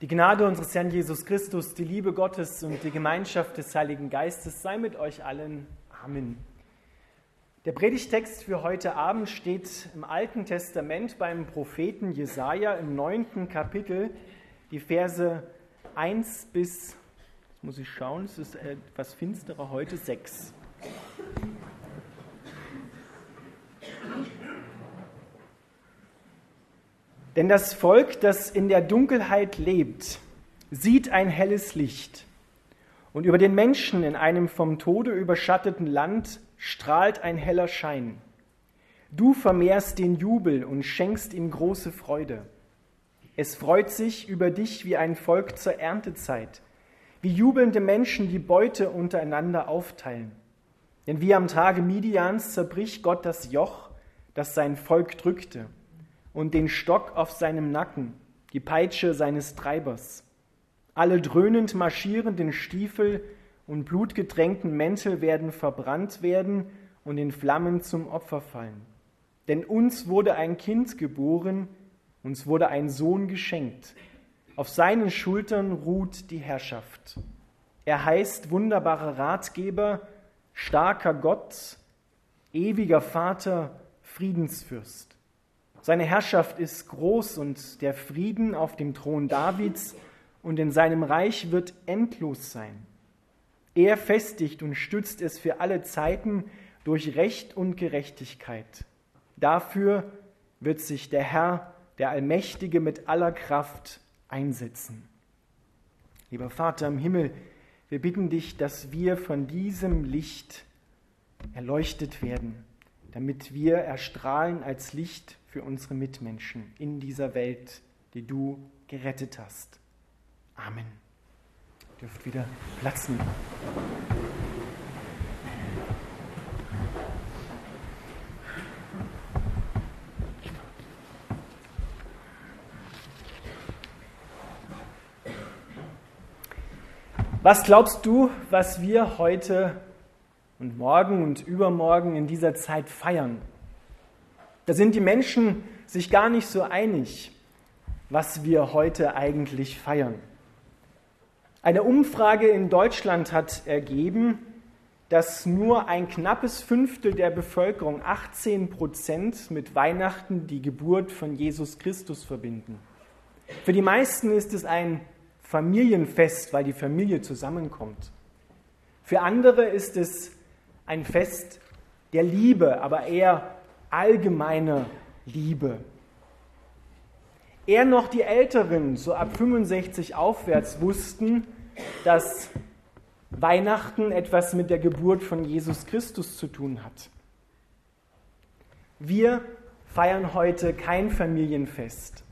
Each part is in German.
Die Gnade unseres Herrn Jesus Christus, die Liebe Gottes und die Gemeinschaft des Heiligen Geistes sei mit euch allen. Amen. Der Predigtext für heute Abend steht im Alten Testament beim Propheten Jesaja im neunten Kapitel, die Verse 1 bis, muss ich schauen, es ist etwas finsterer heute, 6. Denn das Volk, das in der Dunkelheit lebt, sieht ein helles Licht. Und über den Menschen in einem vom Tode überschatteten Land strahlt ein heller Schein. Du vermehrst den Jubel und schenkst ihm große Freude. Es freut sich über dich wie ein Volk zur Erntezeit, wie jubelnde Menschen die Beute untereinander aufteilen. Denn wie am Tage Midians zerbricht Gott das Joch, das sein Volk drückte und den Stock auf seinem Nacken, die Peitsche seines Treibers. Alle dröhnend marschierenden Stiefel und blutgetränkten Mäntel werden verbrannt werden und in Flammen zum Opfer fallen. Denn uns wurde ein Kind geboren, uns wurde ein Sohn geschenkt. Auf seinen Schultern ruht die Herrschaft. Er heißt wunderbarer Ratgeber, starker Gott, ewiger Vater, Friedensfürst. Seine Herrschaft ist groß und der Frieden auf dem Thron Davids und in seinem Reich wird endlos sein. Er festigt und stützt es für alle Zeiten durch Recht und Gerechtigkeit. Dafür wird sich der Herr, der Allmächtige, mit aller Kraft einsetzen. Lieber Vater im Himmel, wir bitten dich, dass wir von diesem Licht erleuchtet werden, damit wir erstrahlen als Licht für unsere Mitmenschen in dieser Welt, die du gerettet hast. Amen. Ihr dürft wieder Platz nehmen. Was glaubst du, was wir heute und morgen und übermorgen in dieser Zeit feiern? Da sind die Menschen sich gar nicht so einig, was wir heute eigentlich feiern. Eine Umfrage in Deutschland hat ergeben, dass nur ein knappes Fünftel der Bevölkerung, 18 Prozent, mit Weihnachten die Geburt von Jesus Christus verbinden. Für die meisten ist es ein Familienfest, weil die Familie zusammenkommt. Für andere ist es ein Fest der Liebe, aber eher allgemeine Liebe. Eher noch die Älteren, so ab 65 aufwärts, wussten, dass Weihnachten etwas mit der Geburt von Jesus Christus zu tun hat. Wir feiern heute kein Familienfest.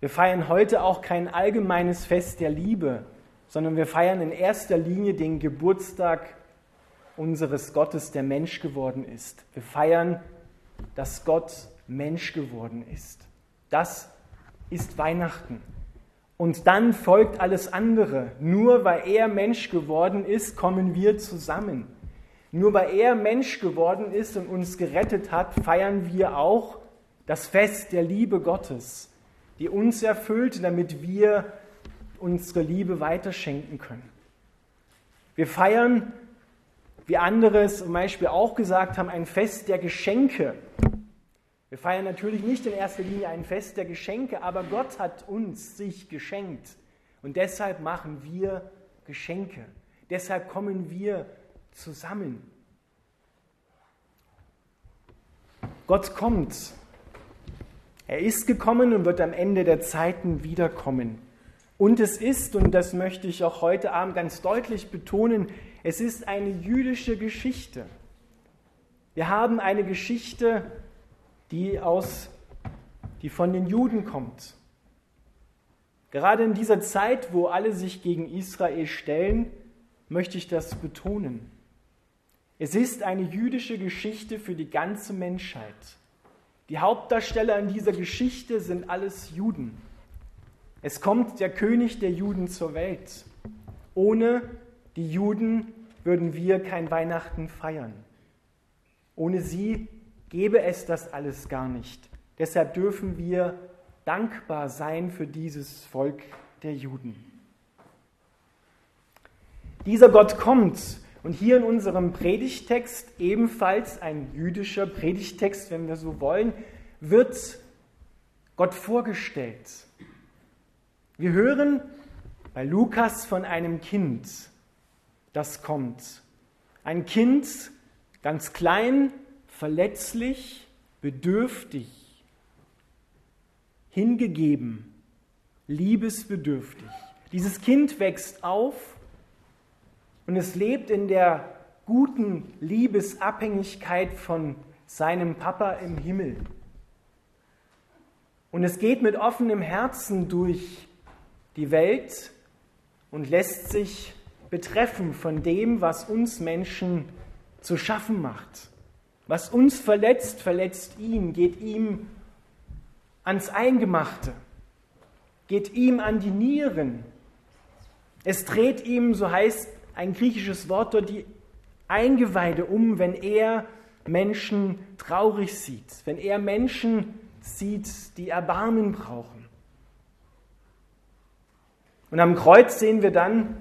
Wir feiern heute auch kein allgemeines Fest der Liebe, sondern wir feiern in erster Linie den Geburtstag unseres Gottes, der Mensch geworden ist. Wir feiern dass Gott Mensch geworden ist. Das ist Weihnachten. Und dann folgt alles andere. Nur weil er Mensch geworden ist, kommen wir zusammen. Nur weil er Mensch geworden ist und uns gerettet hat, feiern wir auch das Fest der Liebe Gottes, die uns erfüllt, damit wir unsere Liebe weiterschenken können. Wir feiern wie andere zum Beispiel auch gesagt haben, ein Fest der Geschenke. Wir feiern natürlich nicht in erster Linie ein Fest der Geschenke, aber Gott hat uns sich geschenkt. Und deshalb machen wir Geschenke. Deshalb kommen wir zusammen. Gott kommt. Er ist gekommen und wird am Ende der Zeiten wiederkommen. Und es ist, und das möchte ich auch heute Abend ganz deutlich betonen, es ist eine jüdische Geschichte. Wir haben eine Geschichte, die aus die von den Juden kommt. Gerade in dieser Zeit, wo alle sich gegen Israel stellen, möchte ich das betonen. Es ist eine jüdische Geschichte für die ganze Menschheit. Die Hauptdarsteller in dieser Geschichte sind alles Juden. Es kommt der König der Juden zur Welt. Ohne die Juden würden wir kein Weihnachten feiern. Ohne sie gäbe es das alles gar nicht. Deshalb dürfen wir dankbar sein für dieses Volk der Juden. Dieser Gott kommt und hier in unserem Predigtext, ebenfalls ein jüdischer Predigtext, wenn wir so wollen, wird Gott vorgestellt. Wir hören bei Lukas von einem Kind, das kommt. Ein Kind, ganz klein, verletzlich, bedürftig, hingegeben, liebesbedürftig. Dieses Kind wächst auf und es lebt in der guten Liebesabhängigkeit von seinem Papa im Himmel. Und es geht mit offenem Herzen durch die Welt und lässt sich betreffen von dem, was uns Menschen zu schaffen macht. Was uns verletzt, verletzt ihn, geht ihm ans Eingemachte, geht ihm an die Nieren. Es dreht ihm, so heißt ein griechisches Wort dort, die Eingeweide um, wenn er Menschen traurig sieht, wenn er Menschen sieht, die Erbarmen brauchen. Und am Kreuz sehen wir dann,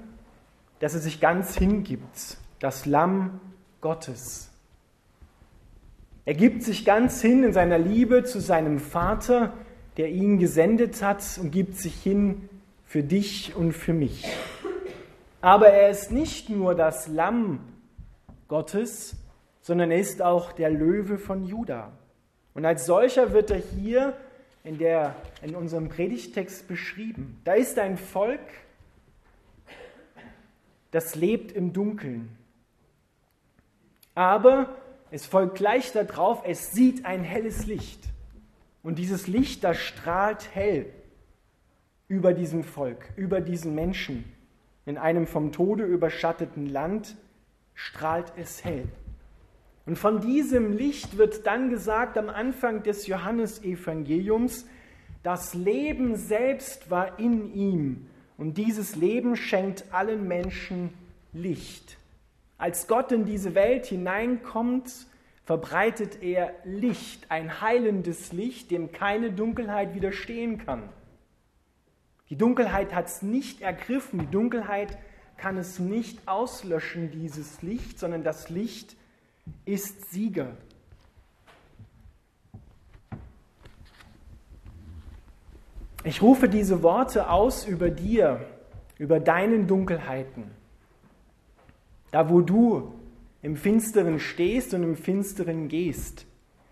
dass er sich ganz hingibt, das Lamm Gottes. Er gibt sich ganz hin in seiner Liebe zu seinem Vater, der ihn gesendet hat, und gibt sich hin für dich und für mich. Aber er ist nicht nur das Lamm Gottes, sondern er ist auch der Löwe von Juda. Und als solcher wird er hier in, der, in unserem Predigtext beschrieben. Da ist ein Volk, das lebt im Dunkeln. Aber es folgt gleich darauf, es sieht ein helles Licht. Und dieses Licht, das strahlt hell über diesem Volk, über diesen Menschen. In einem vom Tode überschatteten Land strahlt es hell. Und von diesem Licht wird dann gesagt am Anfang des Johannesevangeliums, das Leben selbst war in ihm und dieses Leben schenkt allen Menschen Licht. Als Gott in diese Welt hineinkommt, verbreitet er Licht, ein heilendes Licht, dem keine Dunkelheit widerstehen kann. Die Dunkelheit hat es nicht ergriffen, die Dunkelheit kann es nicht auslöschen, dieses Licht, sondern das Licht ist Sieger. Ich rufe diese Worte aus über dir, über deinen Dunkelheiten. Da, wo du im Finsteren stehst und im Finsteren gehst.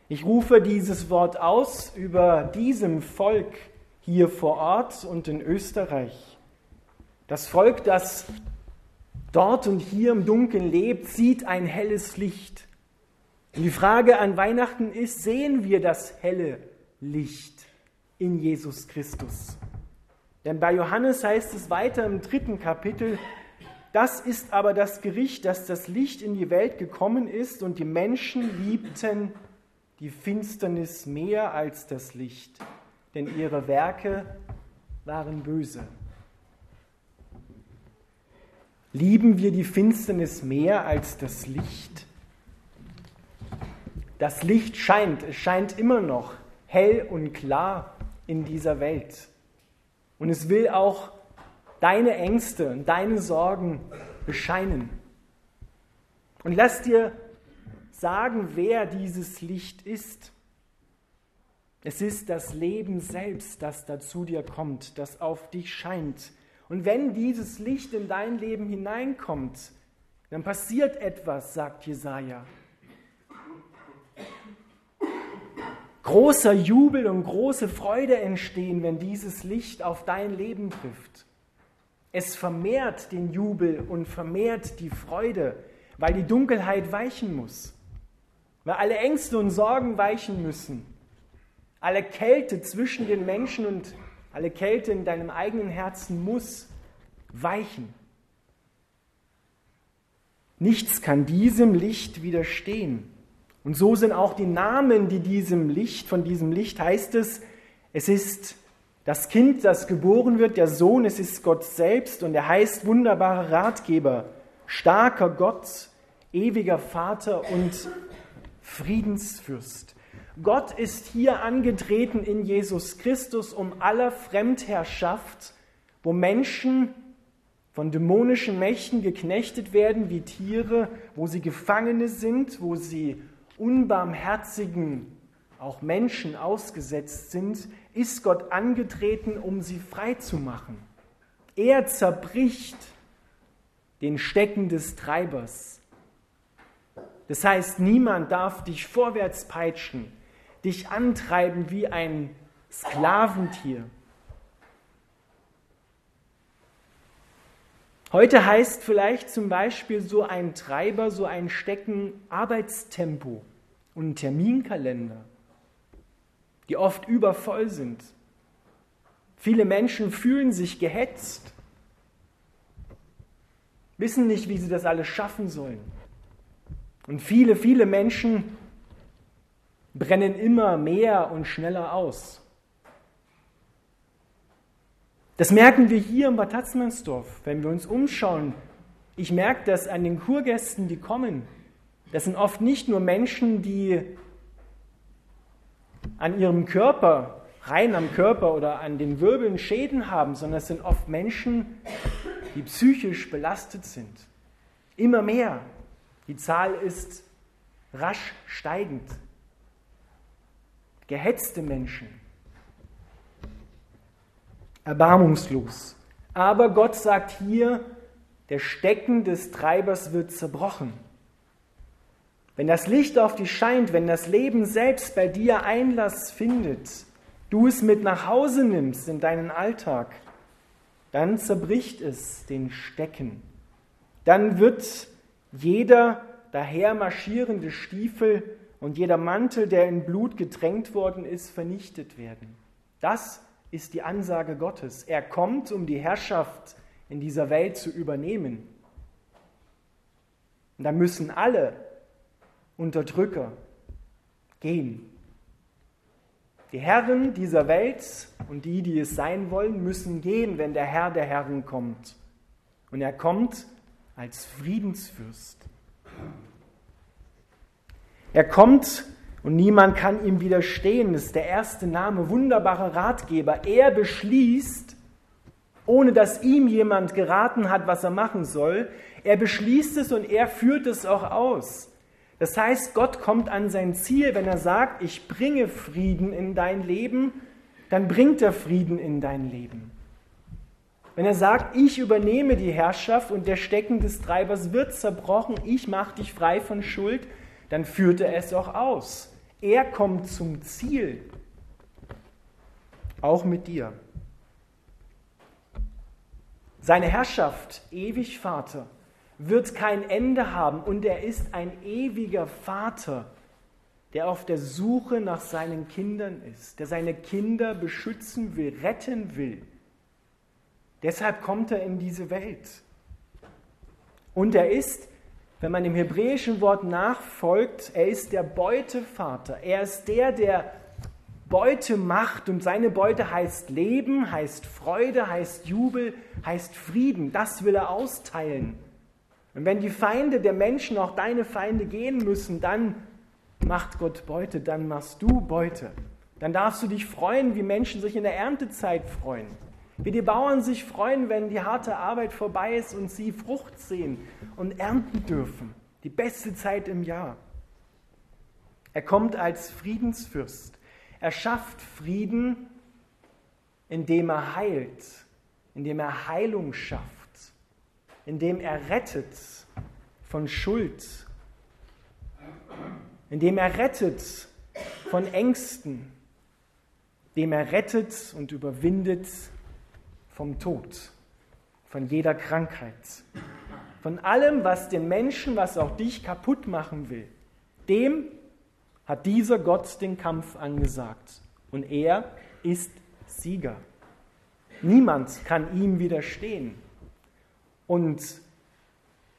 Ich rufe dieses Wort aus über diesem Volk hier vor Ort und in Österreich. Das Volk, das dort und hier im Dunkeln lebt, sieht ein helles Licht. Und die Frage an Weihnachten ist, sehen wir das helle Licht in Jesus Christus? Denn bei Johannes heißt es weiter im dritten Kapitel, das ist aber das Gericht, dass das Licht in die Welt gekommen ist und die Menschen liebten die Finsternis mehr als das Licht, denn ihre Werke waren böse. Lieben wir die Finsternis mehr als das Licht? Das Licht scheint, es scheint immer noch hell und klar in dieser Welt. Und es will auch deine Ängste und deine Sorgen bescheinen. Und lass dir sagen, wer dieses Licht ist. Es ist das Leben selbst, das da zu dir kommt, das auf dich scheint. Und wenn dieses Licht in dein Leben hineinkommt, dann passiert etwas, sagt Jesaja. Großer Jubel und große Freude entstehen, wenn dieses Licht auf dein Leben trifft. Es vermehrt den Jubel und vermehrt die Freude, weil die Dunkelheit weichen muss, weil alle Ängste und Sorgen weichen müssen, alle Kälte zwischen den Menschen und alle Kälte in deinem eigenen Herzen muss weichen. Nichts kann diesem Licht widerstehen. Und so sind auch die Namen, die diesem Licht, von diesem Licht heißt es, es ist das Kind, das geboren wird, der Sohn, es ist Gott selbst und er heißt wunderbarer Ratgeber, starker Gott, ewiger Vater und Friedensfürst. Gott ist hier angetreten in Jesus Christus, um aller Fremdherrschaft, wo Menschen von dämonischen Mächten geknechtet werden wie Tiere, wo sie Gefangene sind, wo sie unbarmherzigen, auch Menschen ausgesetzt sind, ist Gott angetreten, um sie frei zu machen. Er zerbricht den Stecken des Treibers. Das heißt, niemand darf dich vorwärts peitschen, dich antreiben wie ein Sklaventier. Heute heißt vielleicht zum Beispiel so ein Treiber, so ein Stecken Arbeitstempo und Terminkalender, die oft übervoll sind. Viele Menschen fühlen sich gehetzt, wissen nicht, wie sie das alles schaffen sollen. Und viele, viele Menschen brennen immer mehr und schneller aus. Das merken wir hier in Bad Tatzmannsdorf, wenn wir uns umschauen. Ich merke das an den Kurgästen, die kommen. Das sind oft nicht nur Menschen, die an ihrem Körper, rein am Körper oder an den Wirbeln Schäden haben, sondern es sind oft Menschen, die psychisch belastet sind. Immer mehr. Die Zahl ist rasch steigend. Gehetzte Menschen erbarmungslos. Aber Gott sagt hier, der Stecken des Treibers wird zerbrochen. Wenn das Licht auf dich scheint, wenn das Leben selbst bei dir Einlass findet, du es mit nach Hause nimmst in deinen Alltag, dann zerbricht es den Stecken. Dann wird jeder daher marschierende Stiefel und jeder Mantel, der in Blut getränkt worden ist, vernichtet werden. Das ist die Ansage Gottes. Er kommt, um die Herrschaft in dieser Welt zu übernehmen. Und da müssen alle Unterdrücker gehen. Die Herren dieser Welt und die, die es sein wollen, müssen gehen, wenn der Herr der Herren kommt. Und er kommt als Friedensfürst. Er kommt und niemand kann ihm widerstehen. Das ist der erste Name, wunderbarer Ratgeber. Er beschließt, ohne dass ihm jemand geraten hat, was er machen soll. Er beschließt es und er führt es auch aus. Das heißt, Gott kommt an sein Ziel, wenn er sagt, ich bringe Frieden in dein Leben, dann bringt er Frieden in dein Leben. Wenn er sagt, ich übernehme die Herrschaft und der Stecken des Treibers wird zerbrochen, ich mache dich frei von Schuld, dann führt er es auch aus. Er kommt zum Ziel, auch mit dir. Seine Herrschaft, ewig Vater, wird kein Ende haben und er ist ein ewiger Vater, der auf der Suche nach seinen Kindern ist, der seine Kinder beschützen will, retten will. Deshalb kommt er in diese Welt. Und er ist wenn man dem hebräischen Wort nachfolgt, er ist der Beutevater. Er ist der, der Beute macht und seine Beute heißt Leben, heißt Freude, heißt Jubel, heißt Frieden. Das will er austeilen. Und wenn die Feinde der Menschen auch deine Feinde gehen müssen, dann macht Gott Beute, dann machst du Beute. Dann darfst du dich freuen, wie Menschen sich in der Erntezeit freuen. Wie die Bauern sich freuen, wenn die harte Arbeit vorbei ist und sie Frucht sehen und ernten dürfen. Die beste Zeit im Jahr. Er kommt als Friedensfürst. Er schafft Frieden, indem er heilt, indem er Heilung schafft, indem er rettet von Schuld, indem er rettet von Ängsten, indem er rettet und überwindet vom Tod, von jeder Krankheit, von allem, was den Menschen, was auch dich kaputt machen will. Dem hat dieser Gott den Kampf angesagt. Und er ist Sieger. Niemand kann ihm widerstehen. Und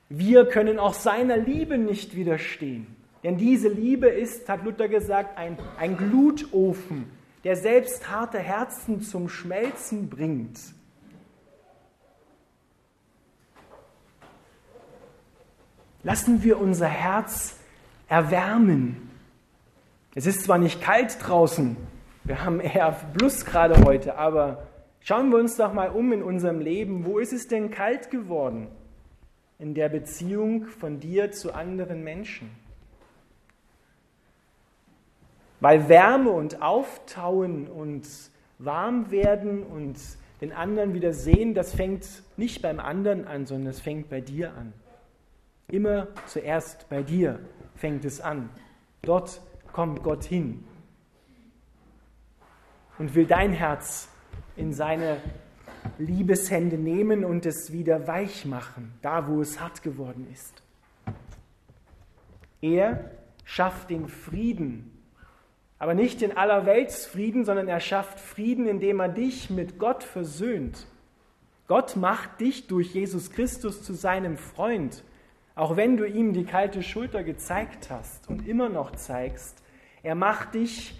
wir können auch seiner Liebe nicht widerstehen. Denn diese Liebe ist, hat Luther gesagt, ein, ein Glutofen, der selbst harte Herzen zum Schmelzen bringt. Lassen wir unser Herz erwärmen. Es ist zwar nicht kalt draußen, wir haben eher Plus gerade heute, aber Schauen wir uns doch mal um in unserem Leben. Wo ist es denn kalt geworden in der Beziehung von dir zu anderen Menschen? Weil Wärme und Auftauen und warm werden und den anderen wieder sehen, das fängt nicht beim anderen an, sondern es fängt bei dir an. Immer zuerst bei dir fängt es an. Dort kommt Gott hin und will dein Herz in seine Liebeshände nehmen und es wieder weich machen, da wo es hart geworden ist. Er schafft den Frieden aber nicht in aller Weltsfrieden, sondern er schafft Frieden, indem er dich mit Gott versöhnt. Gott macht dich durch Jesus Christus zu seinem Freund, auch wenn du ihm die kalte Schulter gezeigt hast und immer noch zeigst. Er macht dich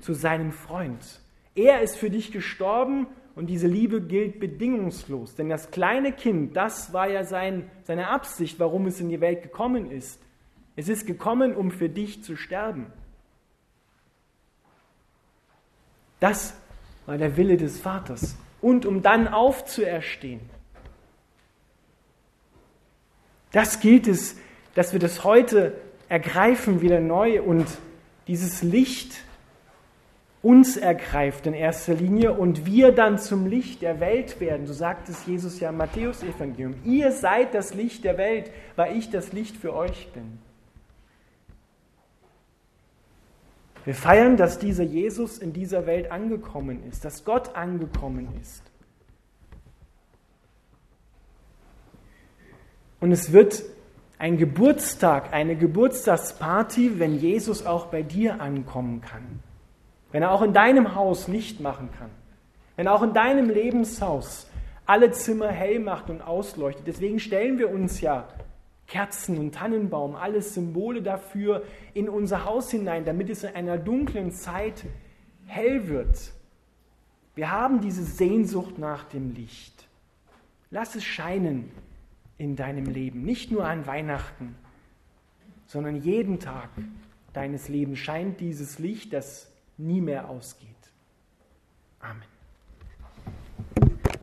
zu seinem Freund. Er ist für dich gestorben und diese Liebe gilt bedingungslos. Denn das kleine Kind, das war ja sein, seine Absicht, warum es in die Welt gekommen ist. Es ist gekommen, um für dich zu sterben. Das war der Wille des Vaters. Und um dann aufzuerstehen. Das gilt es, dass wir das heute ergreifen wieder neu und dieses Licht uns ergreift in erster Linie und wir dann zum Licht der Welt werden. So sagt es Jesus ja im Matthäus-Evangelium. Ihr seid das Licht der Welt, weil ich das Licht für euch bin. Wir feiern, dass dieser Jesus in dieser Welt angekommen ist, dass Gott angekommen ist. Und es wird ein Geburtstag, eine Geburtstagsparty, wenn Jesus auch bei dir ankommen kann. Wenn er auch in deinem Haus Licht machen kann. Wenn er auch in deinem Lebenshaus alle Zimmer hell macht und ausleuchtet. Deswegen stellen wir uns ja Kerzen und Tannenbaum, alles Symbole dafür in unser Haus hinein, damit es in einer dunklen Zeit hell wird. Wir haben diese Sehnsucht nach dem Licht. Lass es scheinen in deinem Leben, nicht nur an Weihnachten, sondern jeden Tag deines Lebens scheint dieses Licht, das nie mehr ausgeht. Amen.